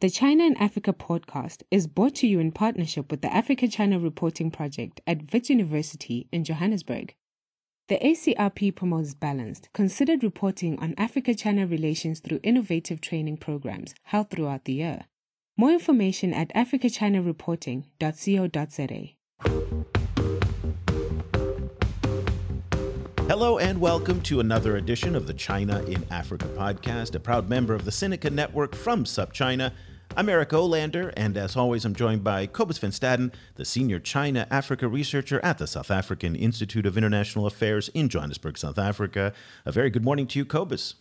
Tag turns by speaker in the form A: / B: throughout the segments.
A: The China and Africa podcast is brought to you in partnership with the Africa China Reporting Project at Wits University in Johannesburg. The ACRP promotes balanced, considered reporting on Africa China relations through innovative training programs held throughout the year. More information at africachinareporting.co.za.
B: Hello and welcome to another edition of the China in Africa podcast, a proud member of the Sinica Network from SupChina. I'm Eric Olander, and as always, I'm joined by Cobus Van Staden, the senior China Africa researcher at the South African Institute of International Affairs in Johannesburg, South Africa. A very good morning to you, Cobus.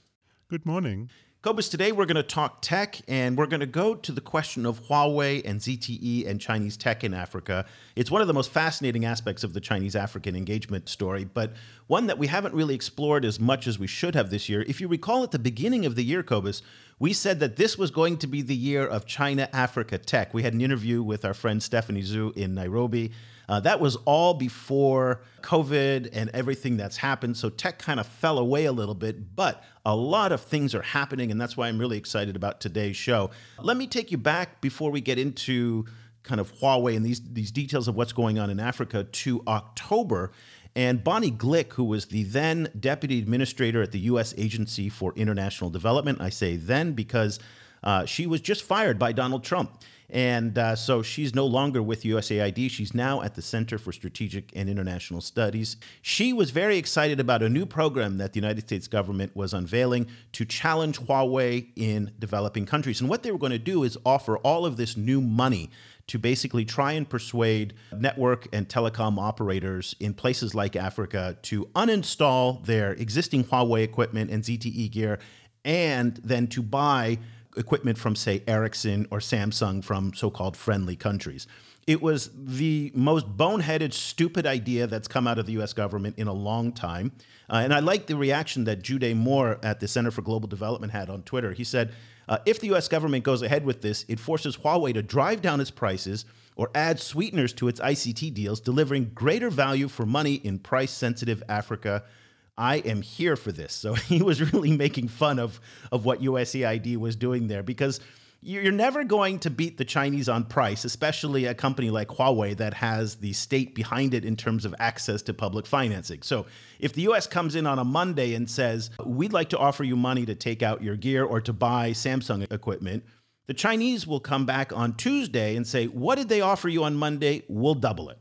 C: Good morning.
B: Cobus, today we're going to talk tech and we're going to go to the question of Huawei and ZTE and Chinese tech in Africa. It's one of the most fascinating aspects of the Chinese African engagement story, but one that we haven't really explored as much as we should have this year. If you recall at the beginning of the year, Cobus, we said that this was going to be the year of China Africa tech. We had an interview with our friend Stephanie Zhu in Nairobi. Uh, that was all before COVID and everything that's happened. So tech kind of fell away a little bit, but a lot of things are happening. And that's why I'm really excited about today's show. Let me take you back before we get into kind of Huawei and these, these details of what's going on in Africa to October. And Bonnie Glick, who was the then deputy administrator at the U.S. Agency for International Development, I say then because uh, she was just fired by Donald Trump. And uh, so she's no longer with USAID. She's now at the Center for Strategic and International Studies. She was very excited about a new program that the United States government was unveiling to challenge Huawei in developing countries. And what they were going to do is offer all of this new money to basically try and persuade network and telecom operators in places like Africa to uninstall their existing Huawei equipment and ZTE gear and then to buy equipment from, say, Ericsson or Samsung from so called friendly countries. It was the most boneheaded, stupid idea that's come out of the US government in a long time. Uh, and I like the reaction that Gyude Moore at the Center for Global Development had on Twitter. He said, uh, if the US government goes ahead with this, it forces Huawei to drive down its prices or add sweeteners to its ICT deals, delivering greater value for money in price sensitive Africa I am here for this. So he was really making fun of, of what USAID was doing there because you're never going to beat the Chinese on price, especially a company like Huawei that has the state behind it in terms of access to public financing. So if the US comes in on a Monday and says, we'd like to offer you money to take out your gear or to buy Samsung equipment, the Chinese will come back on Tuesday and say, what did they offer you on Monday? We'll double it.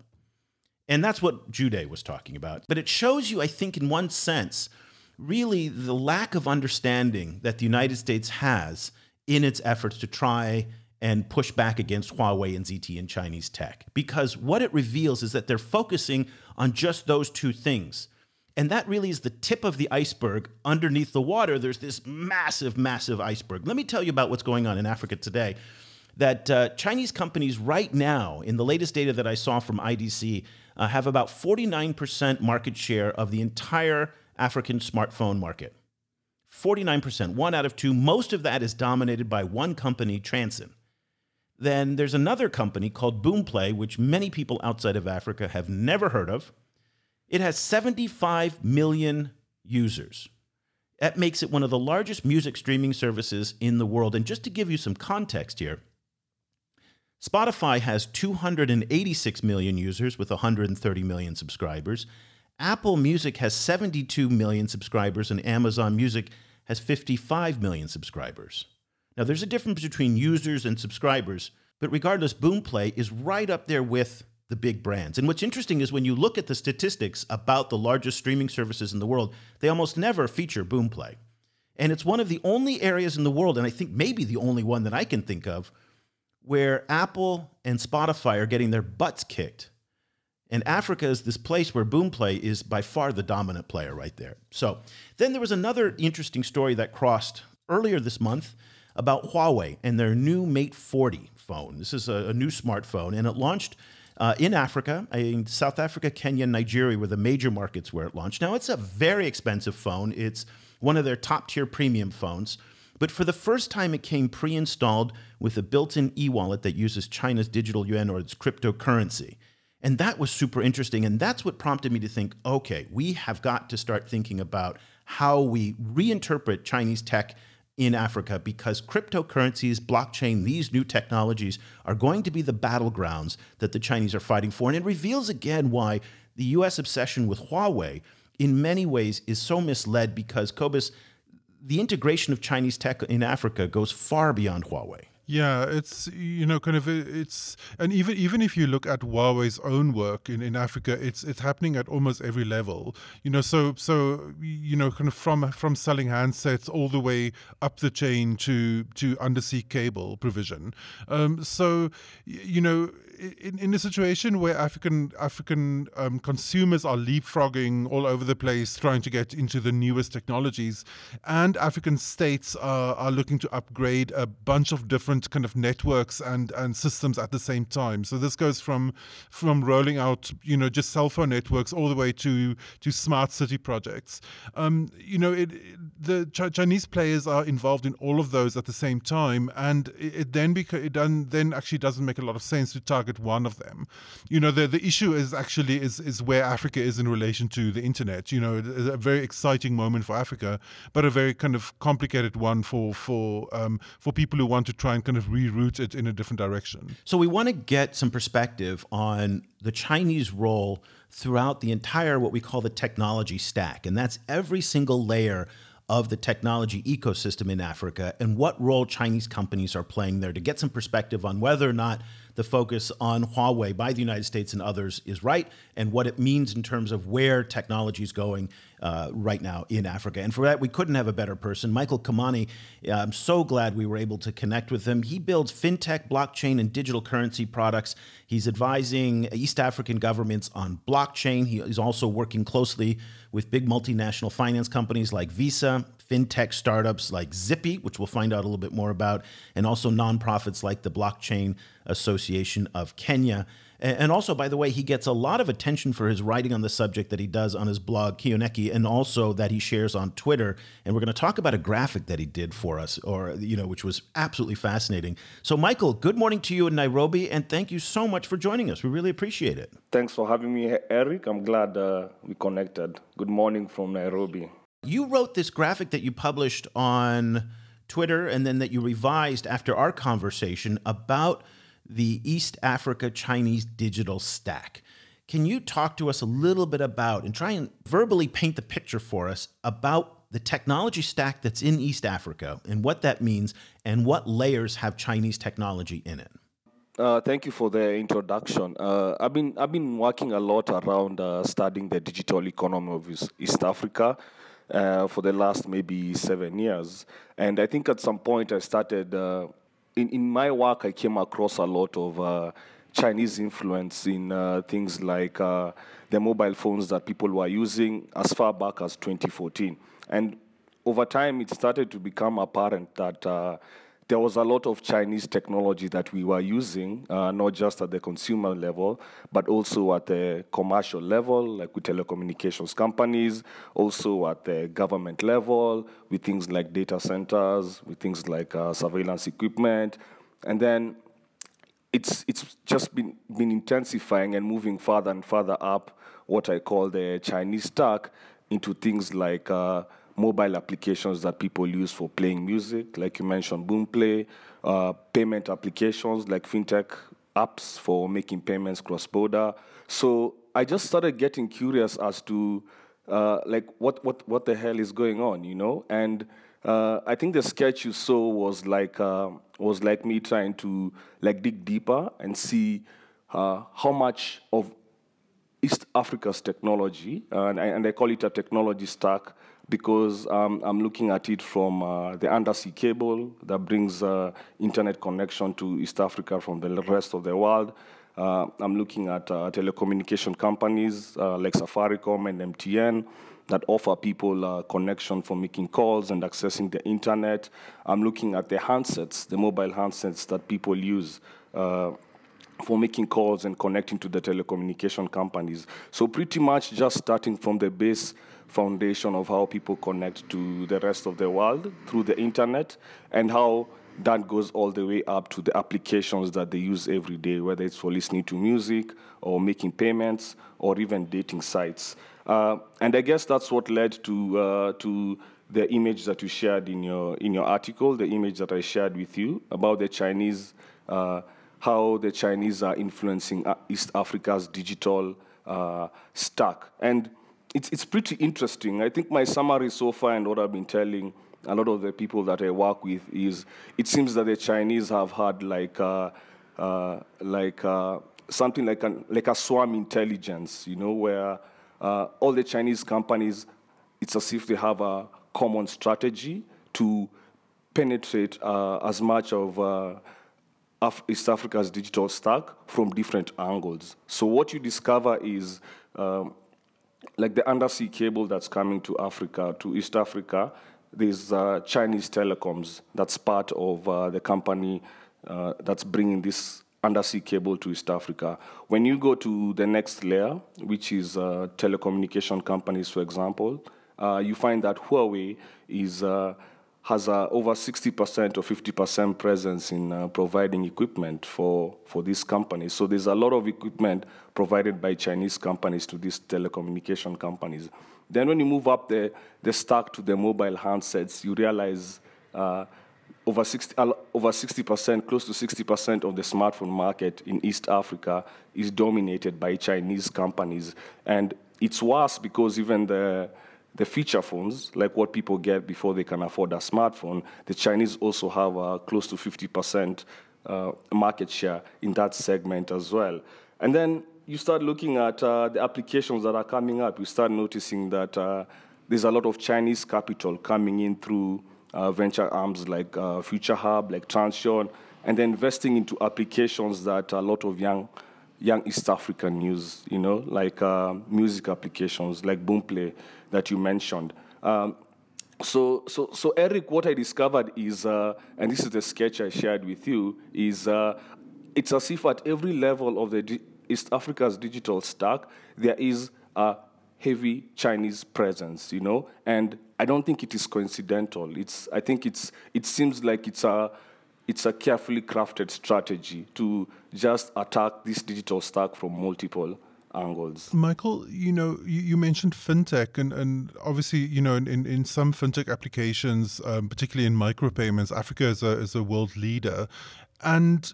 B: And that's what Gyude was talking about. But it shows you, I think, in one sense, really the lack of understanding that the United States has in its efforts to try and push back against Huawei and ZTE and Chinese tech. Because what it reveals is that they're focusing on just those two things. And that really is the tip of the iceberg. Underneath the water, there's this massive, massive iceberg. Let me tell you about what's going on in Africa today. That uh, Chinese companies, right now, in the latest data that I saw from IDC, uh, have about 49% market share of the entire African smartphone market. 49%, one out of two. Most of that is dominated by one company, Transsion. Then there's another company called Boomplay, which many people outside of Africa have never heard of. It has 75 million users. That makes it one of the largest music streaming services in the world. And just to give you some context here, Spotify has 286 million users with 130 million subscribers. Apple Music has 72 million subscribers, and Amazon Music has 55 million subscribers. Now, there's a difference between users and subscribers, but regardless, Boomplay is right up there with the big brands. And what's interesting is when you look at the statistics about the largest streaming services in the world, they almost never feature Boomplay. And it's one of the only areas in the world, and I think maybe the only one that I can think of, where Apple and Spotify are getting their butts kicked. And Africa is this place where Boomplay is by far the dominant player right there. So then there was another interesting story that crossed earlier this month about Huawei and their new Mate 40 phone. This is a, a new smartphone, and it launched uh, in Africa. In South Africa, Kenya, Nigeria were the major markets where it launched. Now, it's a very expensive phone. It's one of their top tier premium phones. But for the first time, it came pre installed with a built in e wallet that uses China's digital yuan or its cryptocurrency. And that was super interesting. And that's what prompted me to think okay, we have got to start thinking about how we reinterpret Chinese tech in Africa because cryptocurrencies, blockchain, these new technologies are going to be the battlegrounds that the Chinese are fighting for. And it reveals again why the US obsession with Huawei in many ways is so misled because Cobus, the integration of Chinese tech in Africa goes far beyond Huawei.
C: Yeah, it's you know kind of it's and even even if you look at Huawei's own work in, in Africa, it's it's happening at almost every level. You know, so so you know kind of from from selling handsets all the way up the chain to to undersea cable provision. Um, so you know in, in a situation where African African um, consumers are leapfrogging all over the place, trying to get into the newest technologies, and African states are, are looking to upgrade a bunch of different kind of networks and, and systems at the same time. So this goes from from rolling out you know just cell phone networks all the way to to smart city projects. Um, you know, it, the Ch- Chinese players are involved in all of those at the same time, and it, it then beca- it then, then actually doesn't make a lot of sense to target target one of them. You know, the the issue is actually is is where Africa is in relation to the internet. You know, a very exciting moment for Africa, but a very kind of complicated one for for um, for people who want to try and kind of reroute it in a different direction.
B: So we want to get some perspective on the Chinese role throughout the entire what we call the technology stack, and that's every single layer of the technology ecosystem in Africa and what role Chinese companies are playing there to get some perspective on whether or not the focus on Huawei by the United States and others is right and what it means in terms of where technology is going uh, right now in Africa. And for that, we couldn't have a better person. Michael Kimani, uh, I'm so glad we were able to connect with him. He builds fintech, blockchain, and digital currency products. He's advising East African governments on blockchain. He is also working closely with big multinational finance companies like Visa, fintech startups like Zippy, which we'll find out a little bit more about, and also nonprofits like the Blockchain Association of Kenya. And also, by the way, he gets a lot of attention for his writing on the subject that he does on his blog, Kioneki, and also that he shares on Twitter. And we're going to talk about a graphic that he did for us, or, you know, which was absolutely fascinating. So, Michael, good morning to you in Nairobi, and thank you so much for joining us. We really appreciate it.
D: Thanks for having me, Eric. I'm glad uh, we connected. Good morning from Nairobi.
B: You wrote this graphic that you published on Twitter and then that you revised after our conversation about the East Africa Chinese digital stack. Can you talk to us a little bit about and try and verbally paint the picture for us about the technology stack that's in East Africa and what that means and what layers have Chinese technology in it?
D: Uh, thank you for the introduction. Uh, I've been I've been working a lot around uh, studying the digital economy of East Africa uh, for the last maybe seven years, and I think at some point I started uh, in, in my work, I came across a lot of uh, Chinese influence in uh, things like uh, the mobile phones that people were using as far back as 2014. And over time, it started to become apparent that uh, there was a lot of Chinese technology that we were using, uh, not just at the consumer level, but also at the commercial level, like with telecommunications companies, also at the government level, with things like data centers, with things like uh, surveillance equipment. And then it's, it's just been, been intensifying and moving further and further up what I call the Chinese stack into things like uh, mobile applications that people use for playing music, like you mentioned, Boomplay, uh, payment applications like fintech apps for making payments cross border. So I just started getting curious as to uh, like what, what, what the hell is going on, you know? And uh, I think the sketch you saw was like uh, was like me trying to like dig deeper and see uh, how much of East Africa's technology, and and I call it a technology stack, because um, I'm looking at it from uh, the undersea cable that brings uh, internet connection to East Africa from the rest of the world. Uh, I'm looking at uh, telecommunication companies uh, like Safaricom and MTN that offer people uh, connection for making calls and accessing the internet. I'm looking at the handsets, the mobile handsets that people use for making calls and connecting to the telecommunication companies. So pretty much just starting from the base foundation of how people connect to the rest of the world through the internet and how that goes all the way up to the applications that they use every day, whether it's for listening to music or making payments or even dating sites. Uh, and I guess that's what led to, uh, to the image that you shared in your in your article, the image that I shared with you about the Chinese, uh, how the Chinese are influencing uh, East Africa's digital uh, stack, and it's it's pretty interesting. I think my summary so far and what I've been telling a lot of the people that I work with is it seems that the Chinese have had like uh, uh, like uh, something like an, like a swarm intelligence, you know, where all the Chinese companies, it's as if they have a common strategy to penetrate uh, as much of uh, Af- East Africa's digital stack from different angles. So what you discover is um, like the undersea cable that's coming to Africa, to East Africa. There's uh, Chinese telecoms that's part of uh, the company uh, that's bringing this undersea cable to East Africa. When you go to the next layer, which is uh, telecommunication companies, for example, uh, you find that Huawei is uh, has uh, over 60% or 50% presence in uh, providing equipment for, for these companies. So there's a lot of equipment provided by Chinese companies to these telecommunication companies. Then when you move up the, the stack to the mobile handsets, you realize uh, over 60, over 60%, close to 60% of the smartphone market in East Africa is dominated by Chinese companies. And it's worse because even the the feature phones, like what people get before they can afford a smartphone, the Chinese also have uh, close to 50% uh, market share in that segment as well. And then you start looking at uh, the applications that are coming up. You start noticing that uh, there's a lot of Chinese capital coming in through uh, venture arms like uh, Future Hub, like Transsion, and then investing into applications that a lot of young young East African use, you know, like music applications, like Boomplay that you mentioned. Um, so, so, so Eric, what I discovered is, uh, and this is the sketch I shared with you, is uh, it's as if at every level of the di- East Africa's digital stack, there is a heavy Chinese presence, you know, and I don't think it is coincidental. It's, I think it's, it seems like it's a, it's a carefully crafted strategy to just attack this digital stack from multiple angles.
C: Michael, you know, you, you, mentioned fintech, and, and obviously, you know, in, in, in some fintech applications, um, particularly in micropayments, Africa is a, is a world leader. And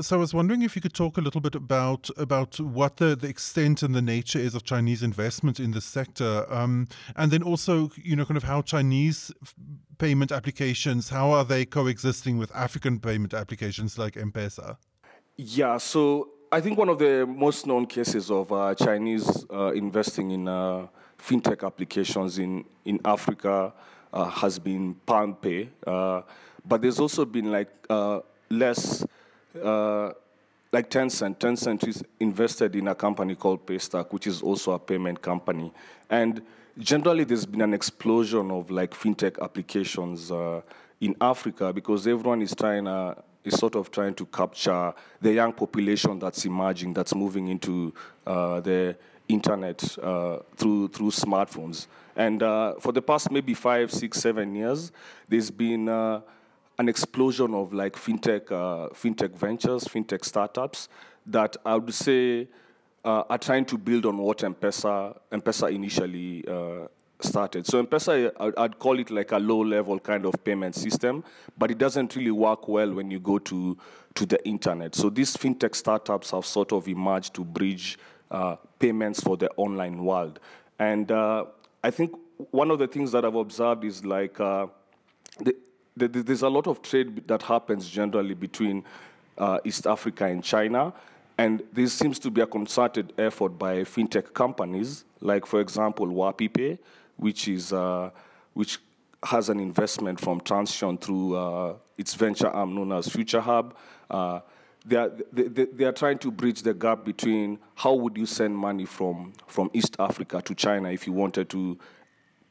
C: so I was wondering if you could talk a little bit about about what the, the extent and the nature is of Chinese investment in this sector, um, and then also you know kind of how Chinese payment applications how are they coexisting with African payment applications like M-Pesa?
D: Yeah, so I think one of the most known cases of uh, Chinese uh, investing in uh, fintech applications in, in Africa uh, has been PalmPay. Uh, but there's also been like uh, like Tencent. Tencent is invested in a company called Paystack, which is also a payment company. And generally, there's been an explosion of like fintech applications in Africa because everyone is trying to is sort of trying to capture the young population that's emerging, that's moving into uh, the internet uh, through through smartphones. And uh, for the past maybe five, six, seven years, there's been uh, an explosion of like fintech uh, fintech ventures, fintech startups that I would say uh, are trying to build on what M-Pesa initially started. So M-Pesa, I'd call it like a low-level kind of payment system, but it doesn't really work well when you go to, to the internet. So these fintech startups have sort of emerged to bridge uh, payments for the online world. And uh, I think one of the things that I've observed is like uh, the, there's a lot of trade that happens generally between uh, East Africa and China. And there seems to be a concerted effort by fintech companies, like, for example, WapiPay, which is uh, which has an investment from Transsion through uh, its venture arm known as Future Hub. Uh, they are, they, they are trying to bridge the gap between how would you send money from, from East Africa to China if you wanted to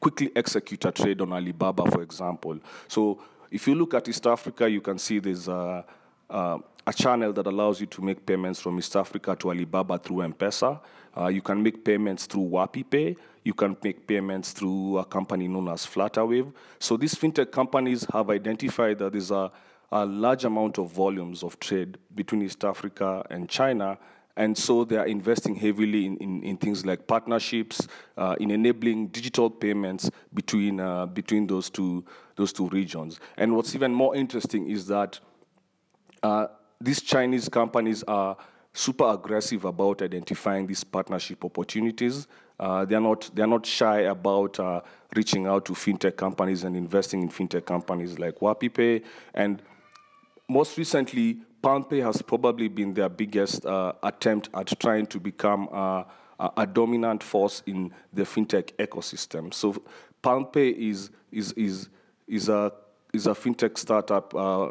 D: quickly execute a trade on Alibaba, for example. So if you look at East Africa, you can see there's a, a, a channel that allows you to make payments from East Africa to Alibaba through M-Pesa. Uh, you can make payments through WapiPay. You can make payments through a company known as Flutterwave. So these fintech companies have identified that there's a, a large amount of volumes of trade between East Africa and China, and so they are investing heavily in, in, in things like partnerships, uh, in enabling digital payments between uh, between those two those two regions. And what's even more interesting is that uh, these Chinese companies are super aggressive about identifying these partnership opportunities. Uh, they are not they are not shy about uh, reaching out to fintech companies and investing in fintech companies like WapiPay. And most recently, PalmPay has probably been their biggest uh, attempt at trying to become uh, a, dominant force in the fintech ecosystem. So PalmPay is is is is a is a fintech startup uh,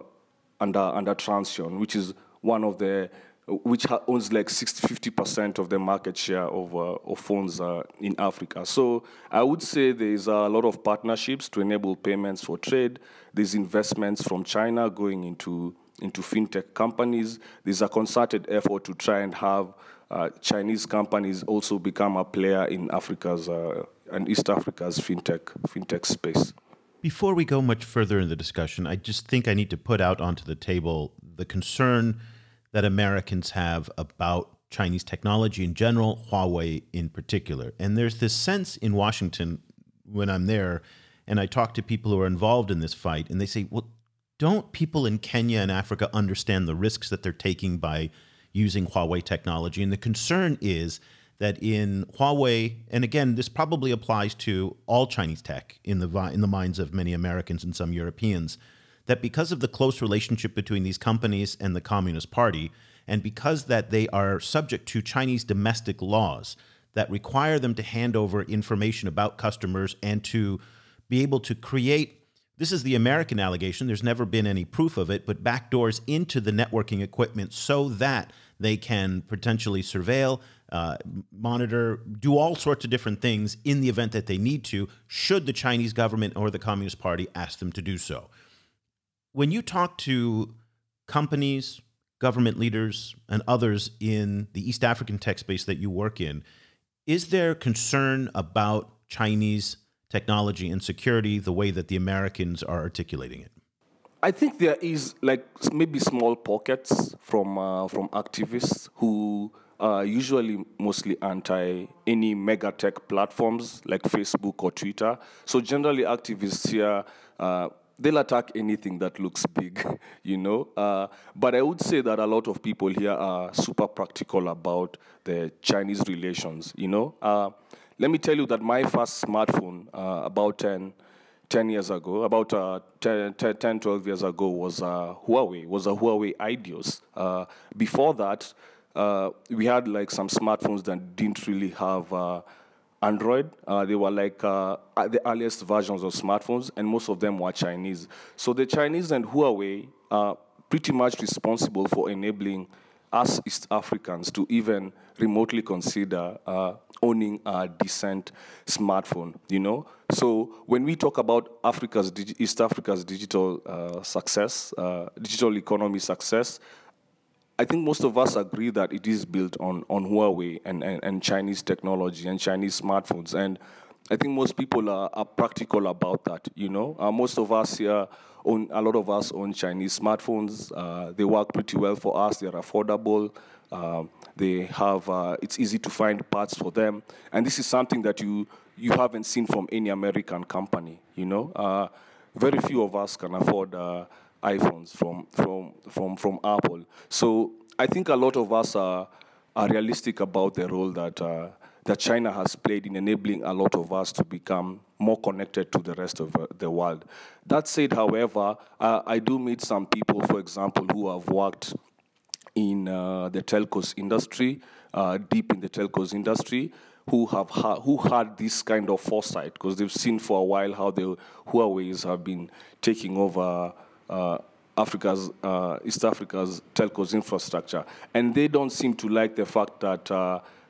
D: under under Transsion, which is one of the which owns like 60, 50% of the market share of, uh, of phones uh, in Africa. So I would say there's a lot of partnerships to enable payments for trade. There's investments from China going into, into fintech companies. There's a concerted effort to try and have uh, Chinese companies also become a player in Africa's uh, and East Africa's fintech, fintech space.
B: Before we go much further in the discussion, I just think I need to put out onto the table the concern – that Americans have about Chinese technology in general, Huawei in particular. And there's this sense in Washington when I'm there and I talk to people who are involved in this fight, and they say, well, don't people in Kenya and Africa understand the risks that they're taking by using Huawei technology? And the concern is that in Huawei, and again, this probably applies to all Chinese tech in the in the minds of many Americans and some Europeans, that because of the close relationship between these companies and the Communist Party, and because that they are subject to Chinese domestic laws that require them to hand over information about customers and to be able to create this is the American allegation. There's never been any proof of it, but backdoors into the networking equipment so that they can potentially surveil, uh, monitor, do all sorts of different things in the event that they need to, should the Chinese government or the Communist Party ask them to do so when you talk to companies, government leaders, and others in the East African tech space that you work in, is there concern about Chinese technology and security the way that the Americans are articulating it?
D: I think there is like maybe small pockets from uh, from activists who are usually mostly anti any mega tech platforms like Facebook or Twitter. So generally, activists here. Uh, they'll attack anything that looks big, you know. Uh, but I would say that a lot of people here are super practical about the Chinese relations, you know. Uh, let me tell you that my first smartphone, uh, about 10, 10 years ago, about uh, 10, 10, 12 years ago, was uh, Huawei, was a Huawei Ideos. Uh, before that, uh, we had like some smartphones that didn't really have Android. Uh, they were like uh, the earliest versions of smartphones, and most of them were Chinese. So the Chinese and Huawei are pretty much responsible for enabling us East Africans to even remotely consider uh, owning a decent smartphone. You know, so when we talk about Africa's East Africa's digital uh, success, uh, digital economy success, I think most of us agree that it is built on, on Huawei and, and, and Chinese technology and Chinese smartphones. And I think most people are, are practical about that, you know. Uh, most of us here own, a lot of us own Chinese smartphones. Uh, they work pretty well for us. They're affordable. Um, they have, uh, it's easy to find parts for them. And this is something that you, you haven't seen from any American company, you know. Uh, very few of us can afford uh, iPhones from from from from Apple. So I think a lot of us are are realistic about the role that uh, that China has played in enabling a lot of us to become more connected to the rest of uh, the world. That said, however, uh, I do meet some people, for example, who have worked in uh, the telcos industry, uh, deep in the telcos industry, who have ha- who had this kind of foresight because they've seen for a while how the Huawei's have been taking over uh, Africa's, uh, East Africa's telcos infrastructure. And they don't seem to like the fact that,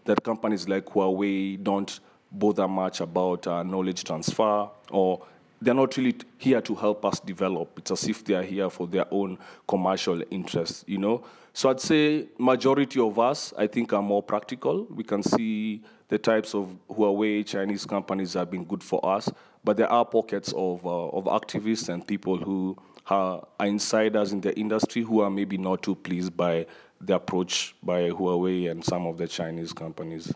D: that companies like Huawei don't bother much about knowledge transfer or they're not really here to help us develop. It's as if they are here for their own commercial interests, you know. So I'd say majority of us, I think, are more practical. We can see the types of Huawei Chinese companies have been good for us, but there are pockets of uh, of activists and people who are insiders in the industry who are maybe not too pleased by the approach by Huawei and some of the Chinese companies.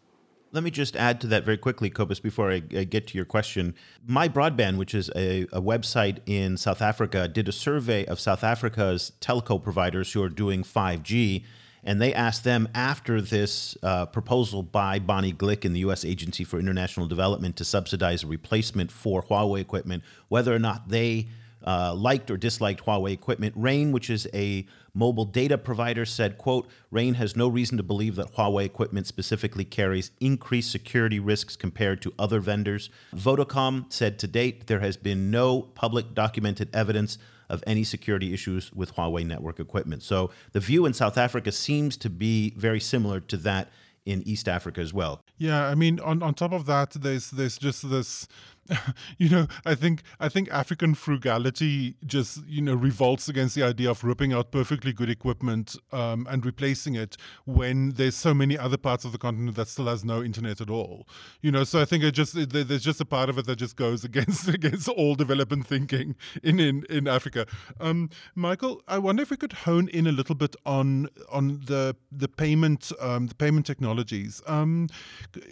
B: Let me just add to that very quickly, Cobus, before I, get to your question. MyBroadband, which is a, a, website in South Africa, did a survey of South Africa's telco providers who are doing 5G. And they asked them after this uh, proposal by Bonnie Glick in the U.S. Agency for International Development to subsidize a replacement for Huawei equipment, whether or not they uh, liked or disliked Huawei equipment. Rain, which is a mobile data provider, said, quote, Rain has no reason to believe that Huawei equipment specifically carries increased security risks compared to other vendors. Vodacom said to date there has been no public documented evidence of any security issues with Huawei network equipment. So the view in South Africa seems to be very similar to that in East Africa as well.
C: Yeah, I mean, on, on top of that, there's there's just this you know, I think I think African frugality just you know revolts against the idea of ripping out perfectly good equipment um, and replacing it when there's so many other parts of the continent that still has no internet at all. You know, so I think it just it, there's just a part of it that just goes against against all development thinking in in in Africa. Um, Michael, I wonder if we could hone in a little bit on on the the payment um, the payment technologies. Um,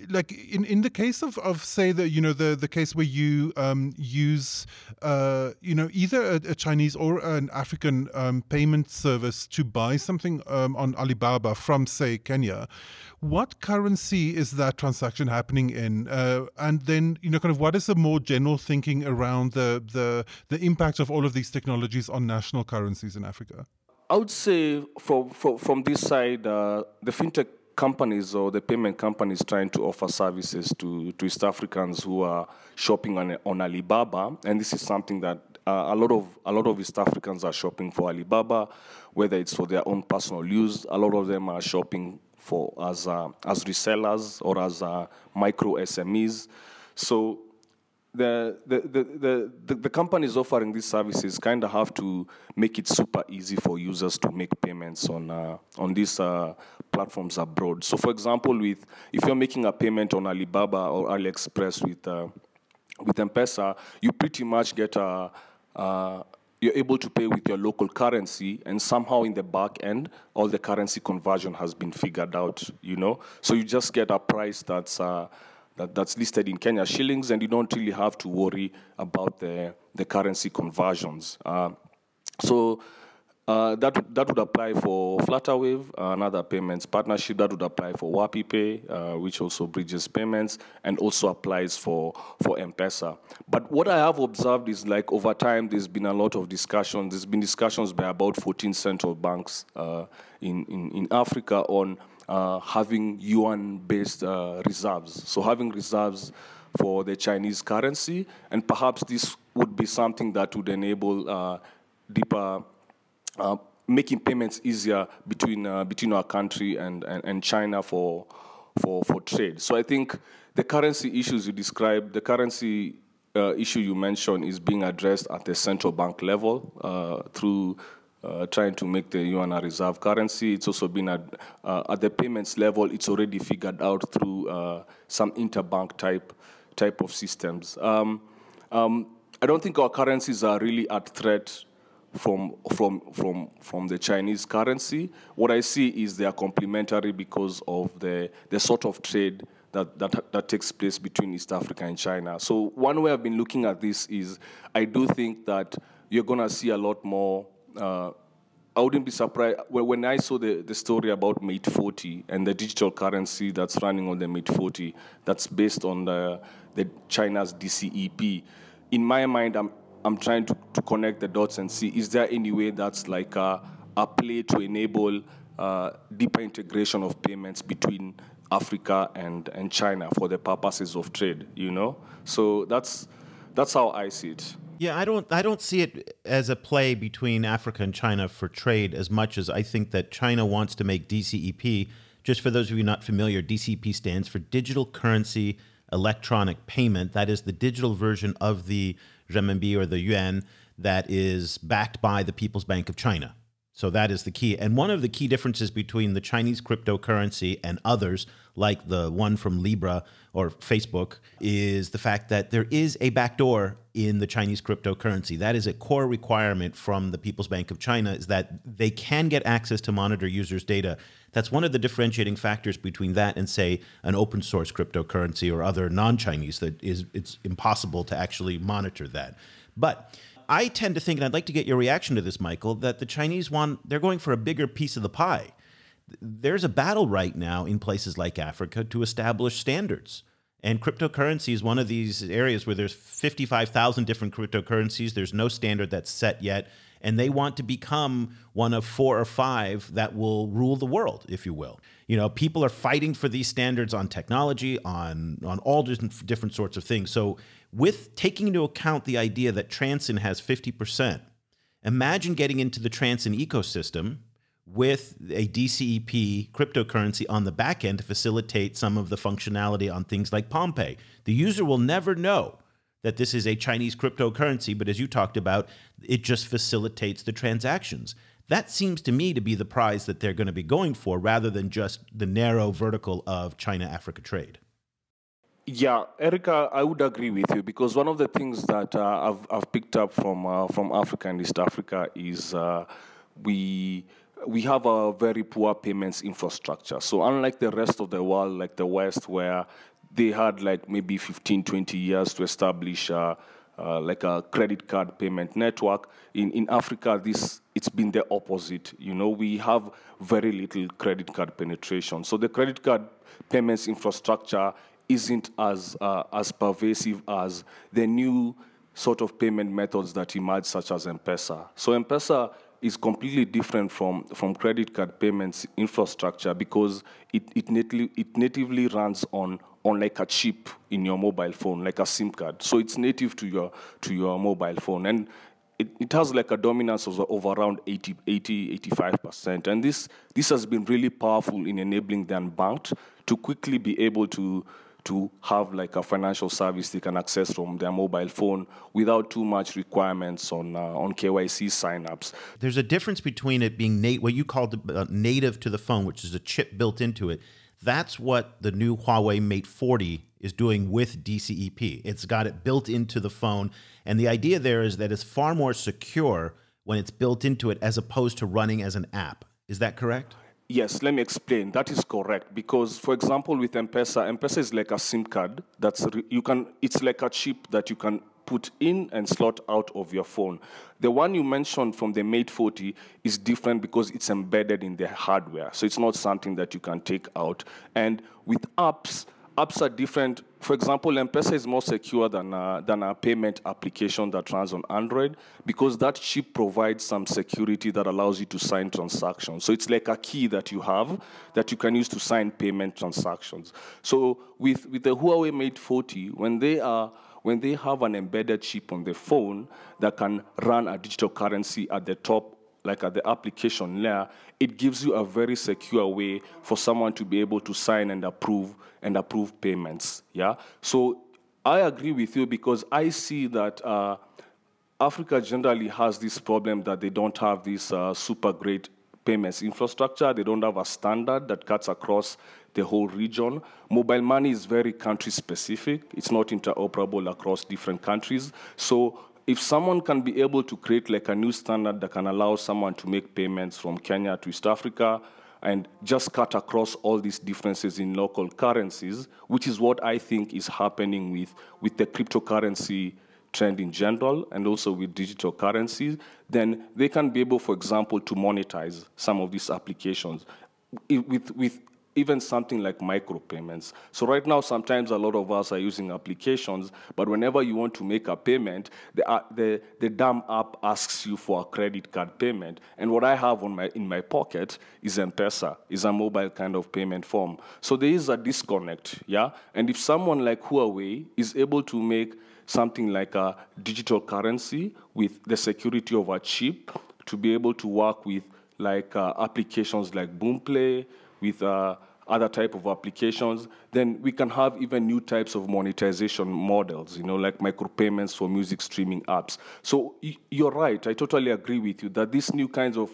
C: like in in the case of of say the you know the the case where you um, use, uh, you know, either a, a, Chinese or an African um, payment service to buy something um, on Alibaba from, say, Kenya. What currency is that transaction happening in? Uh, and then, you know, kind of what is the more general thinking around the the the impact of all of these technologies on national currencies in Africa?
D: I would say from from, from this side, uh, the fintech companies or the payment companies trying to offer services to, to East Africans who are shopping on, on Alibaba, and this is something that uh, a lot of a lot of East Africans are shopping for Alibaba, whether it's for their own personal use. A lot of them are shopping for as uh, as resellers or as uh, micro SMEs. So the, the, the, the, the companies offering these services kind of have to make it super easy for users to make payments on, uh, on these uh, platforms abroad. So, for example, with if you're making a payment on Alibaba or AliExpress with, uh, with M-Pesa, you pretty much get a, uh, you're able to pay with your local currency and somehow in the back end all the currency conversion has been figured out you know so you just get a price that's uh, that, that's listed in Kenya shillings, and you don't really have to worry about the, the currency conversions. Uh, so uh, that, that would apply for Flutterwave, another payments partnership. That would apply for WapiPay, uh, which also bridges payments and also applies for, for M-Pesa. But what I have observed is like over time, there's been a lot of discussions. There's been discussions by about 14 central banks uh, in, in, in Africa on uh, having yuan-based uh, reserves. So having reserves for the Chinese currency, and perhaps this would be something that would enable uh, deeper uh, making payments easier between uh, between our country and, and, and China for for for trade. So I think the currency issues you described, the currency uh, issue you mentioned, is being addressed at the central bank level through uh, trying to make the yuan a reserve currency. It's also been at, uh, at the payments level. It's already figured out through uh, some interbank type type of systems. Um, um, I don't think our currencies are really at threat from from from from the Chinese currency. What I see is they are complementary because of the the sort of trade that, that, that takes place between East Africa and China. So one way I've been looking at this is I do think that you're going to see a lot more uh, I wouldn't be surprised when I saw the, the story about Mate 40 and the digital currency that's running on the Mate 40 that's based on the, the China's DCEP. In my mind, I'm I'm trying to, to connect the dots and see is there any way that's like a, a play to enable uh, deeper integration of payments between Africa and, and China for the purposes of trade, you know? So that's that's how I see it.
B: Yeah, I don't I don't see it as a play between Africa and China for trade as much as I think that China wants to make DCEP. Just for those of you not familiar, DCEP stands for Digital Currency Electronic Payment. That is the digital version of the renminbi or the yuan that is backed by the People's Bank of China. So that is the key. And one of the key differences between the Chinese cryptocurrency and others, like the one from Libra or Facebook, is the fact that there is a backdoor in the Chinese cryptocurrency. That is a core requirement from the People's Bank of China is that they can get access to monitor users' data. That's one of the differentiating factors between that and say an open source cryptocurrency or other non-Chinese that is it's impossible to actually monitor that. But I tend to think, and I'd like to get your reaction to this, Michael, that the Chinese want, they're going for a bigger piece of the pie. There's a battle right now in places like Africa to establish standards. And cryptocurrency is one of these areas where there's 55,000 different cryptocurrencies. There's no standard that's set yet. And they want to become one of four or five that will rule the world, if you will. You know, people are fighting for these standards on technology, on, on all different, different sorts of things. So with taking into account the idea that Transsion has 50%, imagine getting into the Transsion ecosystem with a DCEP cryptocurrency on the back end to facilitate some of the functionality on things like PalmPay. The user will never know that this is a Chinese cryptocurrency, but as you talked about, it just facilitates the transactions. That seems to me to be the prize that they're going to be going for rather than just the narrow vertical of China Africa trade.
D: Yeah, Erica, I would agree with you because one of the things that uh, I've, I've picked up from uh, from Africa and East Africa is uh, we we have a very poor payments infrastructure. So unlike the rest of the world, like the West, where they had like maybe 15, 20 years to establish uh, uh, like a credit card payment network. In, in Africa, this it's been the opposite. You know, we have very little credit card penetration. So the credit card payments infrastructure isn't as uh, as pervasive as the new sort of payment methods that emerge, such as M-Pesa. So M-Pesa is completely different from, from credit card payments infrastructure because it, it, natively, it natively runs on, on like a chip in your mobile phone, like a SIM card. So it's native to your, to your mobile phone. And it, it has like a dominance of, of around 80, 80, 85%. And this, this has been really powerful in enabling the unbanked to quickly be able to to have like a financial service they can access from their mobile phone without too much requirements on uh, on KYC signups.
B: There's a difference between it being nat- what you called uh, native to the phone, which is a chip built into it. That's what the new Huawei Mate 40 is doing with DCEP. It's got it built into the phone, and the idea there is that it's far more secure when it's built into it as opposed to running as an app. Is that correct?
D: Yes, let me explain. That is correct because, for example, with M-Pesa, M-Pesa is like a SIM card. That's you can. It's like a chip that you can put in and slot out of your phone. The one you mentioned from the Mate 40 is different because it's embedded in the hardware, so it's not something that you can take out. And with apps, apps are different. For example, M-Pesa is more secure than a, than a payment application that runs on Android because that chip provides some security that allows you to sign transactions. So it's like a key that you have that you can use to sign payment transactions. So with, with the Huawei Mate 40, when they are when they have an embedded chip on the phone that can run a digital currency at the top like at the application layer, it gives you a very secure way for someone to be able to sign and approve and approve payments. Yeah. So I agree with you because I see that uh, Africa generally has this problem that they don't have this uh, super great payments infrastructure. They don't have a standard that cuts across the whole region. Mobile money is very country specific. It's not interoperable across different countries. So if someone can be able to create like a new standard that can allow someone to make payments from Kenya to East Africa and just cut across all these differences in local currencies, which is what I think is happening with, with the cryptocurrency trend in general and also with digital currencies, then they can be able, for example, to monetize some of these applications. With, with even something like micropayments. So right now, sometimes a lot of us are using applications, but whenever you want to make a payment, the, uh, the, the damn app asks you for a credit card payment. And what I have on my, in my pocket is M-Pesa, is a mobile kind of payment form. So there is a disconnect, yeah? And if someone like Huawei is able to make something like a digital currency with the security of a chip to be able to work with like uh, applications like Boomplay, with uh, other type of applications, then we can have even new types of monetization models, you know, like micropayments for music streaming apps. So you're right. I totally agree with you that these new kinds of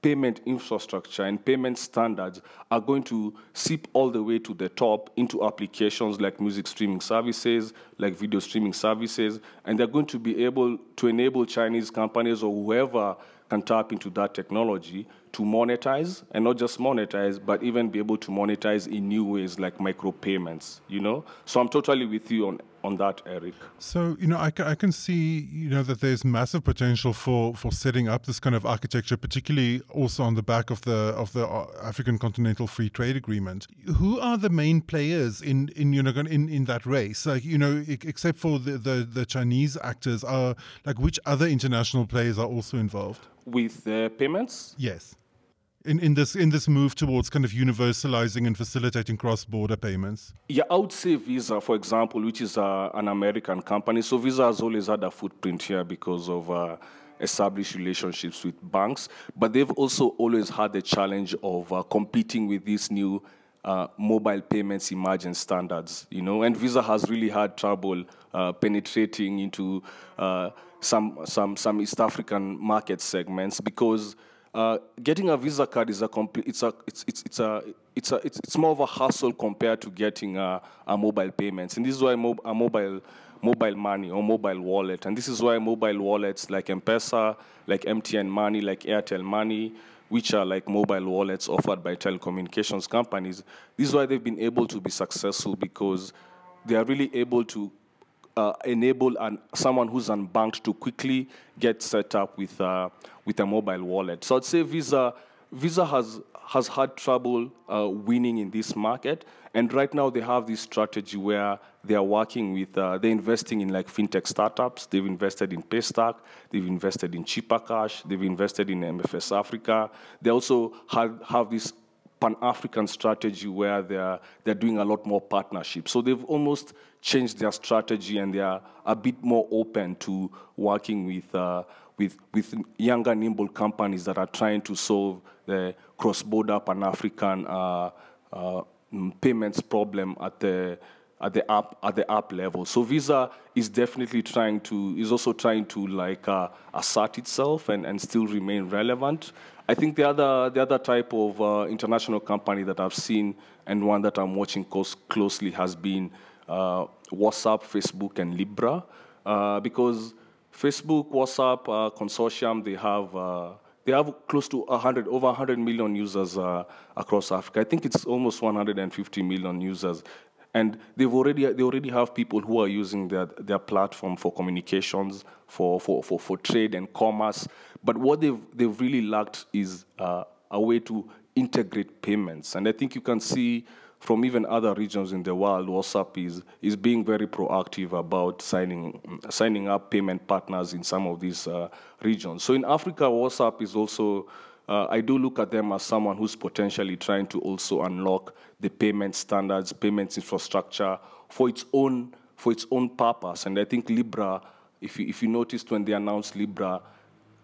D: payment infrastructure and payment standards are going to seep all the way to the top into applications like music streaming services, like video streaming services, and they're going to be able to enable Chinese companies or whoever can tap into that technology to monetize and not just monetize but even be able to monetize in new ways like micropayments you know? So i'm totally with you on on that eric.
C: So you know I, I can see you know that there's massive potential for for setting up this kind of architecture particularly also on the back of the of the uh, african continental free trade agreement. Who are the main players in in you know in in that race? Like you know except for the the, the chinese actors are like which other international players are also involved?
D: With uh, payments?
C: Yes in, in this in this move towards kind of universalizing and facilitating cross-border payments?
D: Yeah, I would say Visa, for example, which is uh, an American company. So Visa has always had a footprint here because of uh, established relationships with banks, but they've also always had the challenge of uh, competing with these new uh, mobile payments emergence standards, you know, and Visa has really had trouble uh, penetrating into uh, some some some East African market segments because uh, getting a Visa card is a complete. It's a. It's it's it's a. It's a. It's, it's more of a hassle compared to getting a, a mobile payments, and this is why a mobile mobile money or mobile wallet, and this is why mobile wallets like M-Pesa, like MTN Money, like Airtel Money, which are like mobile wallets offered by telecommunications companies. This is why they've been able to be successful because they are really able to uh, enable an, someone who's unbanked to quickly get set up with, uh, with a mobile wallet. So I'd say Visa, Visa has, has had trouble uh, winning in this market. And right now they have this strategy where they are working with, uh, they're investing in like fintech startups. They've invested in Paystack. They've invested in Chipper Cash. They've invested in MFS Africa. They also have, have this Pan African strategy where they're, they're doing a lot more partnerships. So they've almost changed their strategy and they are a bit more open to working with, uh, with, with younger, nimble companies that are trying to solve the cross border Pan African uh, uh, payments problem at the at the app at the app level. So Visa is definitely trying to is also trying to like uh, assert itself and, and still remain relevant. I think the other the other type of uh, international company that I've seen and one that I'm watching close, closely has been WhatsApp, Facebook, and Libra, uh, because Facebook, WhatsApp uh, consortium they have uh, they have close to 100 over 100 million users uh, across Africa. I think it's almost 150 million users and they've already they already have people who are using their their platform for communications, for for for, for trade and commerce. But what they've they've really lacked is uh, a way to integrate payments, and I think you can see from even other regions in the world, WhatsApp is, is being very proactive about signing, signing up payment partners in some of these uh, regions. So in Africa, WhatsApp is also uh, I do look at them as someone who's potentially trying to also unlock the payment standards, payments infrastructure for its own for its own purpose. And I think Libra, if you, if you noticed when they announced Libra,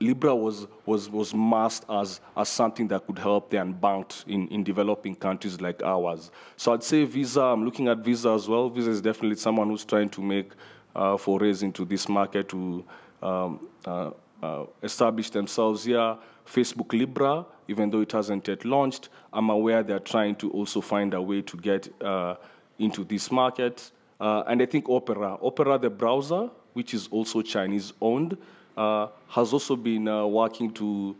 D: Libra was, was, was masked as, as something that could help the unbanked in, in developing countries like ours. So I'd say Visa, I'm looking at Visa as well. Visa is definitely someone who's trying to make uh, forays into this market to um, uh, uh, establish themselves here. Facebook Libra, even though it hasn't yet launched, I'm aware they're trying to also find a way to get uh, into this market. Uh, and I think Opera, Opera the browser, which is also Chinese owned, uh, has also been uh, working to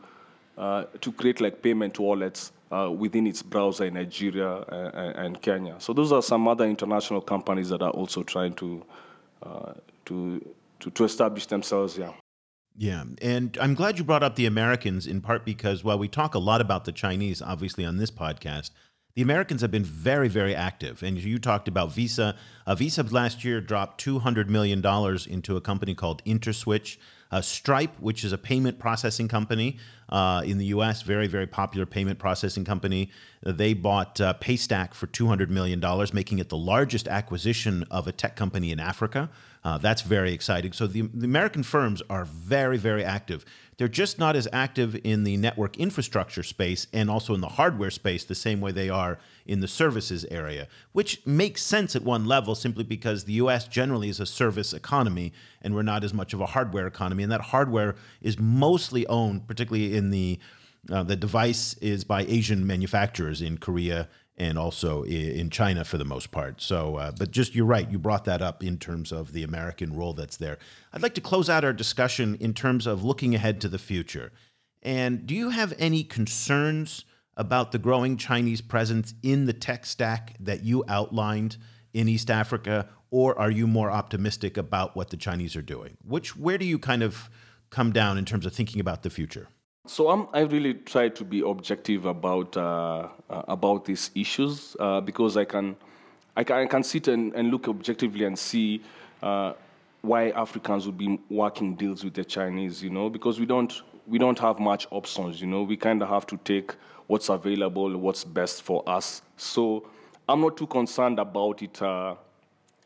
D: uh, to create like payment wallets uh, within its browser in Nigeria and, and, Kenya. So those are some other international companies that are also trying to to, to to establish themselves here.
B: Yeah. And I'm glad you brought up the Americans in part because while we talk a lot about the Chinese, obviously, on this podcast, the Americans have been very, very active. And you talked about Visa. Uh, Visa last year dropped $200 million into a company called Interswitch. Uh, Stripe, which is a payment processing company uh, in the US, very, very popular payment processing company, they bought uh, Paystack for $200 million, making it the largest acquisition of a tech company in Africa. Uh, that's very exciting. So the, the American firms are very, very active. They're just not as active in the network infrastructure space and also in the hardware space the same way they are in the services area, which makes sense at one level simply because the US generally is a service economy and we're not as much of a hardware economy. And that hardware is mostly owned, particularly in the Uh, the device is by Asian manufacturers in Korea and also in China for the most part. So, uh, but just you're right, you brought that up in terms of the American role that's there. I'd like to close out our discussion in terms of looking ahead to the future. And do you have any concerns about the growing Chinese presence in the tech stack that you outlined in East Africa, or are you more optimistic about what the Chinese are doing? Which where do you kind of come down in terms of thinking about the future?
D: So I'm, I really try to be objective about uh, uh, about these issues uh, because I can, I can I can sit and, and look objectively and see uh, why Africans would be working deals with the Chinese. You know, because we don't we don't have much options. You know, we kind of have to take what's available, what's best for us. So I'm not too concerned about it. Uh,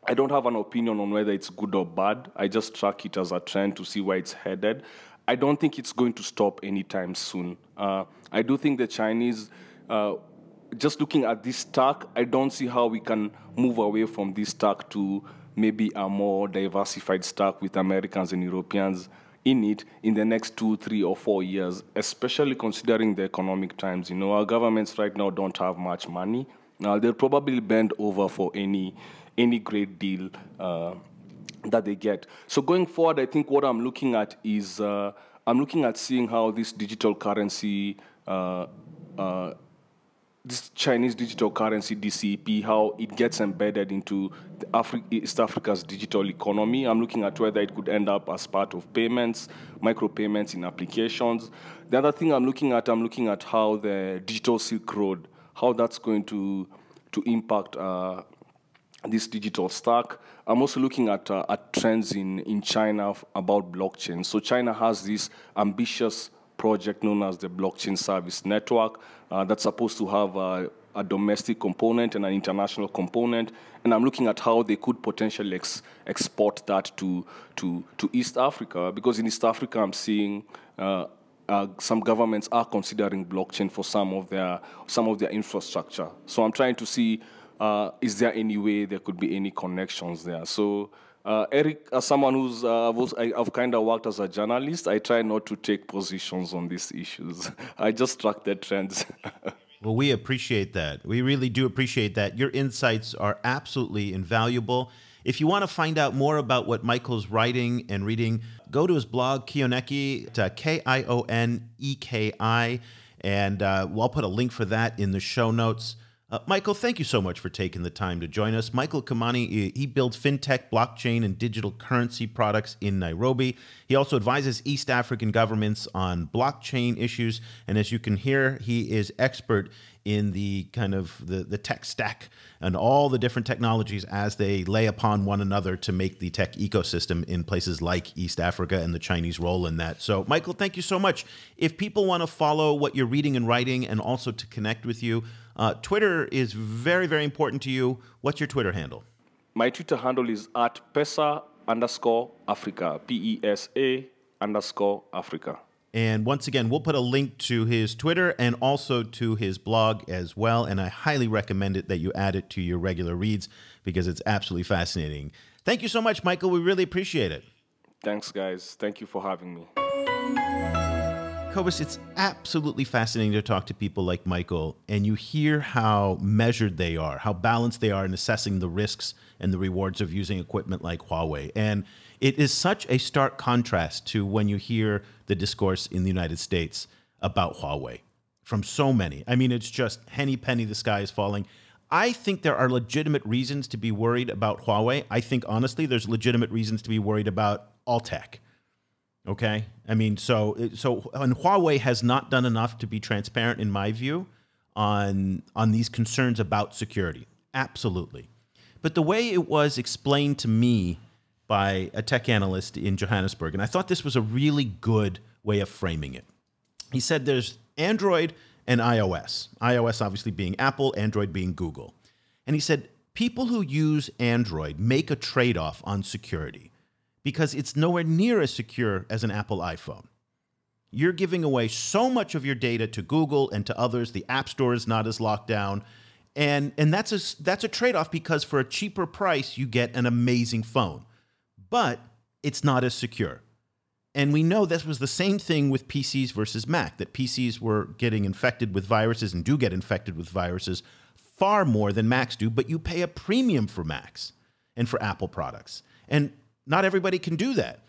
D: I don't have an opinion on whether it's good or bad. I just track it as a trend to see where it's headed. I don't think it's going to stop anytime soon. Uh, I do think the Chinese, uh, just looking at this stack, I don't see how we can move away from this stack to maybe a more diversified stack with Americans and Europeans in it in the next two, three, or four years, especially considering the economic times. You know, our governments right now don't have much money. Now they'll probably bend over for any any great deal uh, that they get. So going forward, I think what I'm looking at is uh, I'm looking at seeing how this digital currency, uh, uh, this Chinese digital currency DCEP, how it gets embedded into Afri- East Africa's digital economy. I'm looking at whether it could end up as part of payments, micropayments in applications. The other thing I'm looking at, I'm looking at how the digital Silk Road, how that's going to to impact uh, this digital stack. I'm also looking at, uh, at trends in, in China about blockchain. So China has this ambitious project known as the Blockchain Service Network uh, that's supposed to have a, a, domestic component and an international component. And I'm looking at how they could potentially ex- export that to, to, to East Africa, because in East Africa, I'm seeing uh, uh, some governments are considering blockchain for some of their some of their infrastructure. So I'm trying to see uh, is there any way there could be any connections there? So, uh, Eric, as someone who's uh, I, have kind of worked as a journalist, I try not to take positions on these issues. I just track the trends.
B: well, we appreciate that. We really do appreciate that. Your insights are absolutely invaluable. If you want to find out more about what Michael's writing and reading, go to his blog, Kioneki, K I O N E K I, and uh, I'll put a link for that in the show notes. Uh, Michael, thank you so much for taking the time to join us. Michael Kimani, he builds fintech, blockchain, and digital currency products in Nairobi. He also advises East African governments on blockchain issues. And as you can hear, he is expert in the kind of the, the tech stack and all the different technologies as they lay upon one another to make the tech ecosystem in places like East Africa and the Chinese role in that. So, Michael, thank you so much. If people want to follow what you're reading and writing and also to connect with you, uh, Twitter is very, very important to you. What's your Twitter handle?
D: My Twitter handle is at PESA underscore Africa, P E S A underscore Africa.
B: And once again, we'll put a link to his Twitter and also to his blog as well. And I highly recommend it that you add it to your regular reads because it's absolutely fascinating. Thank you so much, Michael. We really appreciate it.
D: Thanks, guys. Thank you for having me.
B: Cobus, it's absolutely fascinating to talk to people like Michael, and you hear how measured they are, how balanced they are in assessing the risks and the rewards of using equipment like Huawei. And it is such a stark contrast to when you hear the discourse in the United States about Huawei from so many. I mean, it's just henny penny, the sky is falling. I think there are legitimate reasons to be worried about Huawei. I think, honestly, there's legitimate reasons to be worried about all tech. Okay, I mean, so so and Huawei has not done enough to be transparent, in my view, on on these concerns about security. Absolutely, but the way it was explained to me by a tech analyst in Johannesburg, and I thought this was a really good way of framing it. He said there's Android and iOS. iOS obviously being Apple, Android being Google, and he said people who use Android make a trade off on security because it's nowhere near as secure as an Apple iPhone. You're giving away so much of your data to Google and to others. The App Store is not as locked down. And, and that's a, that's a trade off because for a cheaper price, you get an amazing phone. But it's not as secure. And we know this was the same thing with PCs versus Mac, that PCs were getting infected with viruses and do get infected with viruses far more than Macs do, but you pay a premium for Macs and for Apple products. And not everybody can do that.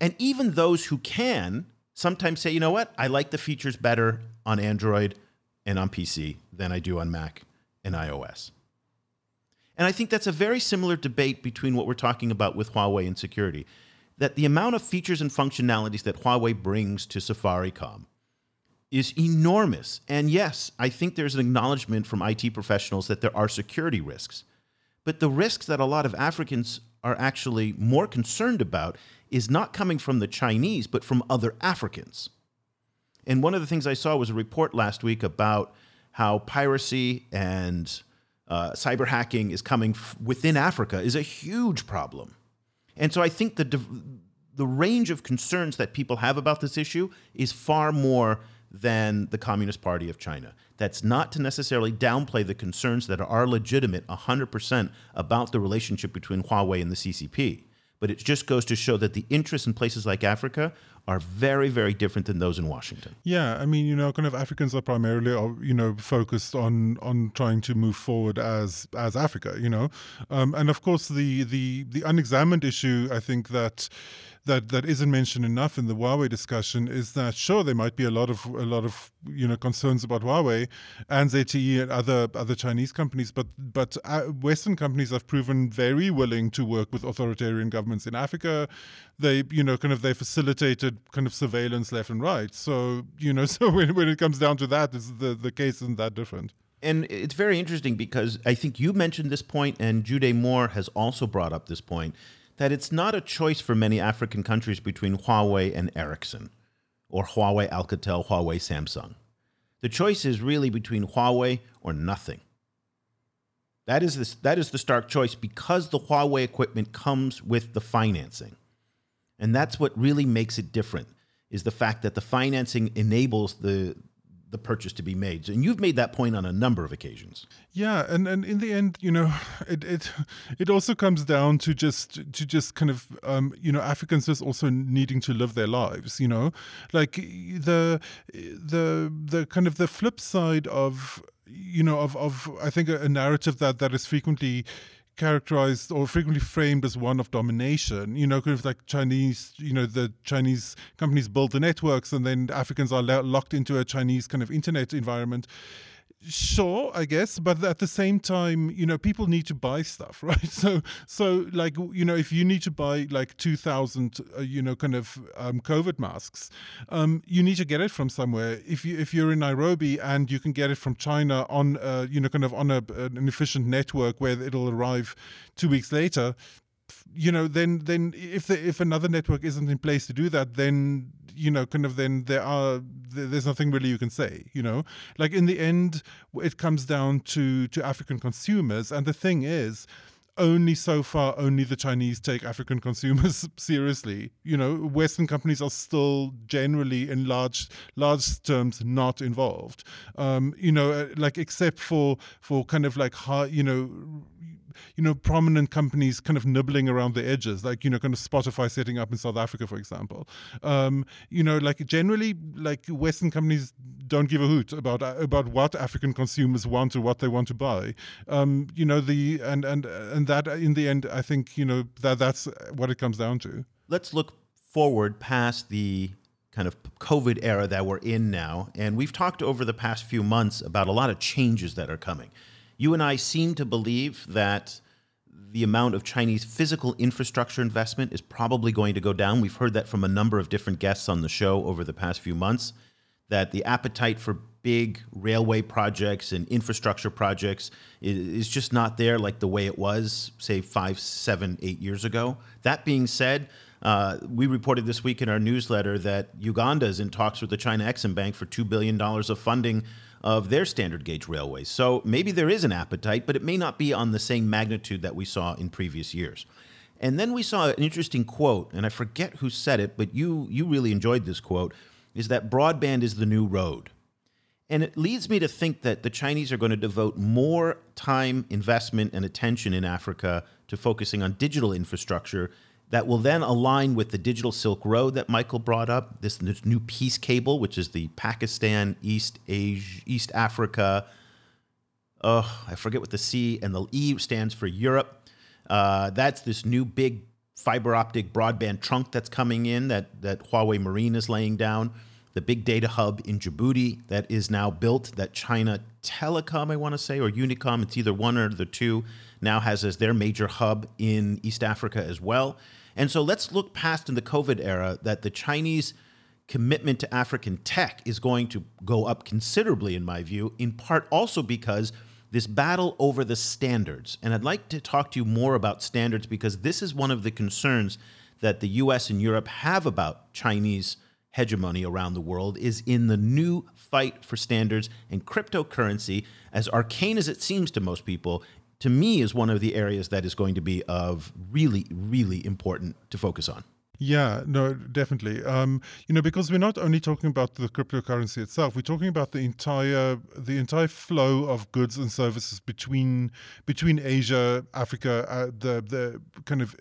B: And even those who can sometimes say, you know what, I like the features better on Android and on PC than I do on Mac and iOS. And I think that's a very similar debate between what we're talking about with Huawei and security. That the amount of features and functionalities that Huawei brings to Safaricom is enormous. And yes, I think there's an acknowledgement from IT professionals that there are security risks. But the risks that a lot of Africans are actually more concerned about is not coming from the Chinese, but from other Africans. And one of the things I saw was a report last week about how piracy and uh, cyber hacking is coming f- within Africa is a huge problem. And so I think the, the range of concerns that people have about this issue is far more than the Communist Party of China. That's not to necessarily downplay the concerns that are legitimate 100% about the relationship between Huawei and the CCP but it just goes to show that the interests in places like Africa are very, very different than those in Washington.
C: Yeah, I mean, you know, kind of Africans are primarily, uh, you know, focused on on trying to move forward as as Africa, you know, um, and of course the the the unexamined issue, I think that that that isn't mentioned enough in the Huawei discussion is that sure there might be a lot of a lot of you know concerns about Huawei and ZTE and other other Chinese companies, but but uh, Western companies have proven very willing to work with authoritarian governments in Africa. They you know kind of they facilitated kind of surveillance left and right. So you know so when, when it comes down to that, the the case isn't that different.
B: And it's very interesting because I think you mentioned this point, and Gyude Moore has also brought up this point that it's not a choice for many African countries between Huawei and Ericsson, or Huawei Alcatel, Huawei Samsung. The choice is really between Huawei or nothing. That is, this, that is the stark choice because the Huawei equipment comes with the financing. And that's what really makes it different is the fact that the financing enables the the purchase to be made. And you've made that point on a number of occasions.
C: Yeah, and, and in the end, you know, it it it also comes down to just to just kind of um, you know Africans just also needing to live their lives. You know, like the the the kind of the flip side of you know of of I think a, a narrative that that is frequently characterized or frequently framed as one of domination. You know, kind of like Chinese, you know, the Chinese companies build the networks and then Africans are locked into a Chinese kind of internet environment. Sure, I guess, but at the same time, you know, people need to buy stuff, right? So, so like, you know, if you need to buy like two thousand, uh, you know, kind of um, COVID masks, um, you need to get it from somewhere. If you if you're in Nairobi and you can get it from China on, uh, you know, kind of on a, an efficient network where it'll arrive two weeks later, you know, then then if the, if another network isn't in place to do that, then you know, kind of then there are there's nothing really you can say. You know, like in the end, it comes down to to African consumers, and the thing is. Only so far, only the Chinese take African consumers seriously. You know, Western companies are still generally, in large large terms, not involved. Um, you know, like except for for kind of like high, you know, you know, prominent companies kind of nibbling around the edges, like, you know, kind of Spotify setting up in South Africa, for example. Um, you know, like generally, like Western companies don't give a hoot about about what African consumers want or what they want to buy. Um, you know, the and and and that in the end, I think, you know, that that's what it comes down to.
B: Let's look forward past the kind of COVID era that we're in now. And we've talked over the past few months about a lot of changes that are coming. You and I seem to believe that the amount of Chinese physical infrastructure investment is probably going to go down. We've heard that from a number of different guests on the show over the past few months, that the appetite for big railway projects and infrastructure projects is just not there like the way it was, say, five, seven, eight years ago. That being said, uh, we reported this week in our newsletter that Uganda is in talks with the China Exim Bank for $2 billion of funding of their standard gauge railways. So maybe there is an appetite, but it may not be on the same magnitude that we saw in previous years. And then we saw an interesting quote, and I forget who said it, but you you really enjoyed this quote, is that broadband is the new road. And it leads me to think that the Chinese are going to devote more time, investment, and attention in Africa to focusing on digital infrastructure that will then align with the digital Silk Road that Michael brought up, this, this new PEACE cable, which is the Pakistan, East Asia, East Africa. Oh, I forget what the C and the E stands for Europe. Uh, that's this new big fiber optic broadband trunk that's coming in that, that Huawei Marine is laying down. The big data hub in Djibouti that is now built, that China Telecom, I want to say, or Unicom, it's either one or the two, now has as their major hub in East Africa as well. And so let's look past in the COVID era that the Chinese commitment to African tech is going to go up considerably, in my view, in part also because this battle over the standards. And I'd like to talk to you more about standards because this is one of the concerns that the US and Europe have about Chinese hegemony around the world is in the new fight for standards and cryptocurrency as arcane as it seems to most people to me is one of the areas that is going to be of really, really important to focus on.
C: Yeah, no, definitely. Um, you know, because we're not only talking about the cryptocurrency itself, we're talking about the entire the entire flow of goods and services between between Asia, Africa, uh, the the kind of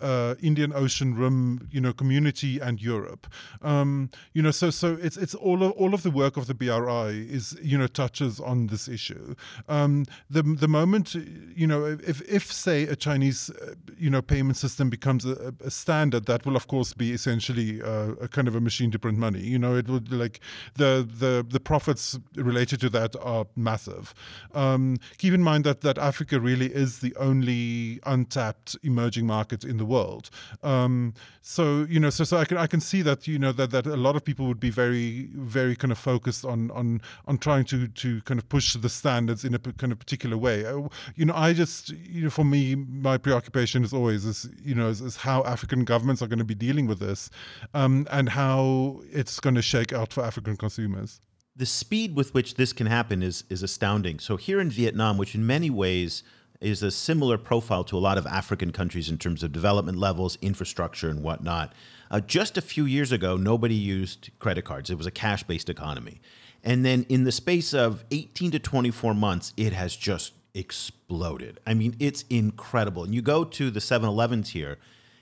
C: uh, Indian Ocean Rim, you know, community and Europe. Um, you know, so so it's it's all of all of the work of the BRI is you know touches on this issue. Um, the the moment you know if if say a Chinese uh, you know payment system becomes a, a, standard, that will of course be essentially uh, a kind of a machine to print money. You know, it would like the the the profits related to that are massive. Um, keep in mind that that Africa really is the only untapped emerging market in the world. Um, so you know, so so I can I can see that you know that, that a lot of people would be very very kind of focused on on on trying to to kind of push the standards in a kind of particular way. Uh, you know, I just you know for me my preoccupation is always is you know is, is how African governments are going to be dealing with this, um, and how it's going to shake out for African consumers
B: the speed with which this can happen is is astounding. So here in Vietnam, which in many ways is a similar profile to a lot of African countries in terms of development levels, infrastructure, and whatnot. Uh, just a few years ago, nobody used credit cards. It was a cash based economy. And then in the space of 18 to 24 months, it has just exploded. I mean, it's incredible. And you go to the 7 Elevens here,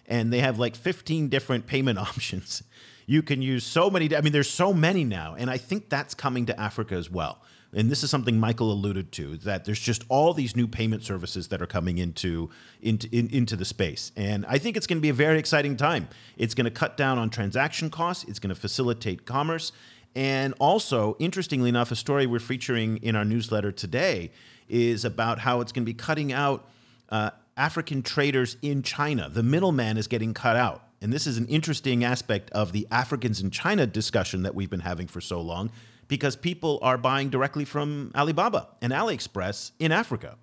B: and they have like 15 different payment options. You can use so many, I mean, there's so many now. And I think that's coming to Africa as well and this is something Michael alluded to, that there's just all these new payment services that are coming into into in, into the space, and I think it's going to be a very exciting time. It's going to cut down on transaction costs. It's going to facilitate commerce, and also, interestingly enough, a story we're featuring in our newsletter today is about how it's going to be cutting out uh, African traders in China. The middleman is getting cut out. And this is an interesting aspect of the Africans in China discussion that we've been having for so long because people are buying directly from Alibaba and AliExpress in Africa,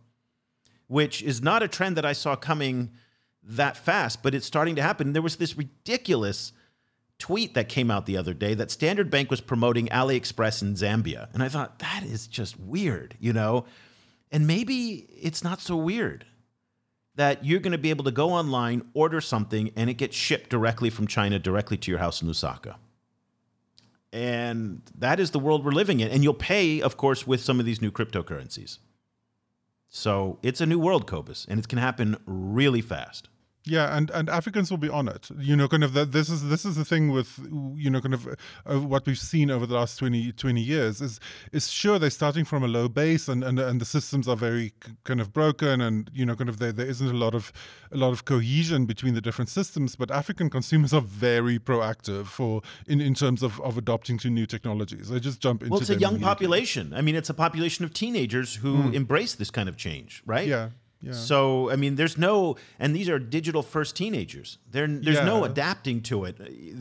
B: which is not a trend that I saw coming that fast, but it's starting to happen. There was this ridiculous tweet that came out the other day that Standard Bank was promoting AliExpress in Zambia. And I thought, that is just weird, you know? And maybe it's not so weird that you're going to be able to go online, order something, and it gets shipped directly from China directly to your house in Lusaka. And that is the world we're living in. And you'll pay, of course, with some of these new cryptocurrencies. So it's a new world, Cobus, and it can happen really fast.
C: Yeah, and, and Africans will be on it. You know, kind of the, this is this is the thing with you know kind of uh, what we've seen over the last 20, 20 years is is sure they're starting from a low base and, and and the systems are very kind of broken and you know kind of there, there isn't a lot of a lot of cohesion between the different systems. But African consumers are very proactive for in, in terms of, of adopting to new technologies. They just jump into.
B: Well, it's a young population. I mean, it's a population of teenagers who mm. embrace this kind of change, right?
C: Yeah.
B: So I mean, there's no, and these are digital first teenagers. There, there's yeah. no adapting to it.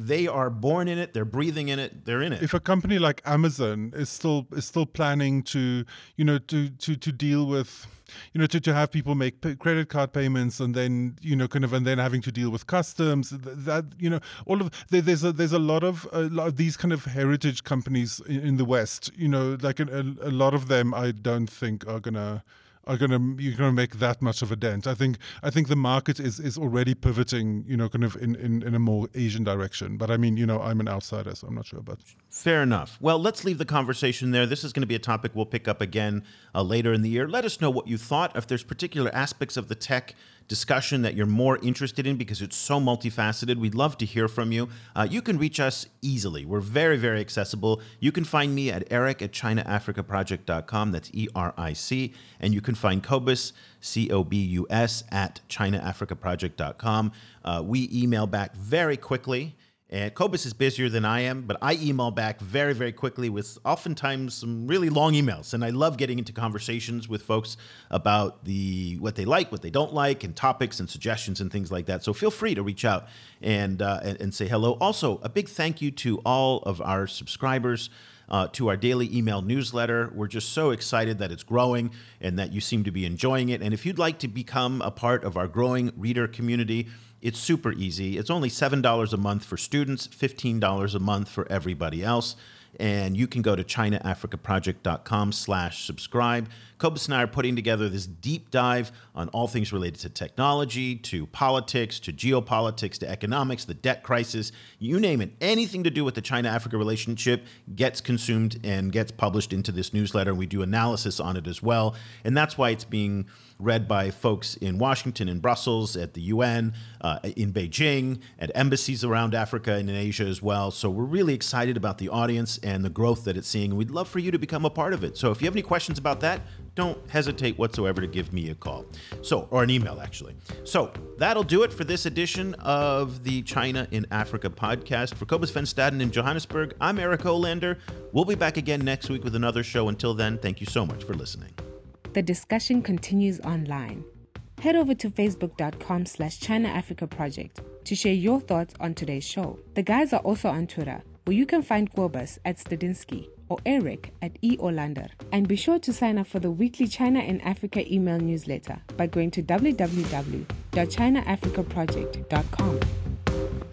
B: They are born in it. They're breathing in it. They're in it.
C: If a company like Amazon is still is still planning to, you know, to to to deal with you know, to, to have people make p- credit card payments and then, you know, kind of, and then having to deal with customs. That, you know, all of there, there's a there's a lot of a lot of these kind of heritage companies in, in the West. You know, like a, a, lot of them, I don't think are gonna are going to you're going to make that much of a dent. I think I think the market is is already pivoting, you know, kind of in, in, in a more Asian direction. But I mean, you know, I'm an outsider, so I'm not sure about.
B: Fair enough. Well, let's leave the conversation there. This is going to be a topic we'll pick up again uh, later in the year. Let us know what you thought. If there's particular aspects of the tech discussion that you're more interested in because it's so multifaceted, we'd love to hear from you. Uh, you can reach us easily. We're very, very accessible. You can find me at eric at chinaafricaproject.com. That's E R I C. And you can find Cobus, C O B U S, at chinaafricaproject.com. Uh, we email back very quickly. And Cobus is busier than I am, but I email back very, very quickly with oftentimes some really long emails. And I love getting into conversations with folks about the what they like, what they don't like, and topics and suggestions and things like that. So feel free to reach out and uh, and, say hello. Also, a big thank you to all of our subscribers. Uh, to our daily email newsletter. We're just so excited that it's growing and that you seem to be enjoying it. And if you'd like to become a part of our growing reader community, it's super easy. It's only $7 a month for students, $15 a month for everybody else. And you can go to chinaafricaproject.com slash subscribe. Cobus and I are putting together this deep dive on all things related to technology, to politics, to geopolitics, to economics, the debt crisis, you name it. Anything to do with the China Africa relationship gets consumed and gets published into this newsletter. We do analysis on it as well. And that's why it's being read by folks in Washington, in Brussels, at the UN, uh, in Beijing, at embassies around Africa and in Asia as well. So we're really excited about the audience and the growth that it's seeing. We'd love for you to become a part of it. So if you have any questions about that, don't hesitate whatsoever to give me a call. So, or an email actually. So, that'll do it for this edition of the China in Africa podcast. For Cobus Van Staden in Johannesburg, I'm Eric Olander. We'll be back again next week with another show. Until then, thank you so much for listening.
A: The discussion continues online. Head over to facebook.com slash China Africa Project to share your thoughts on today's show. The guys are also on Twitter, where you can find Cobus at stadenesque or Eric at E. Olander. And be sure to sign up for the weekly China and Africa email newsletter by going to www.chinaafricaproject.com.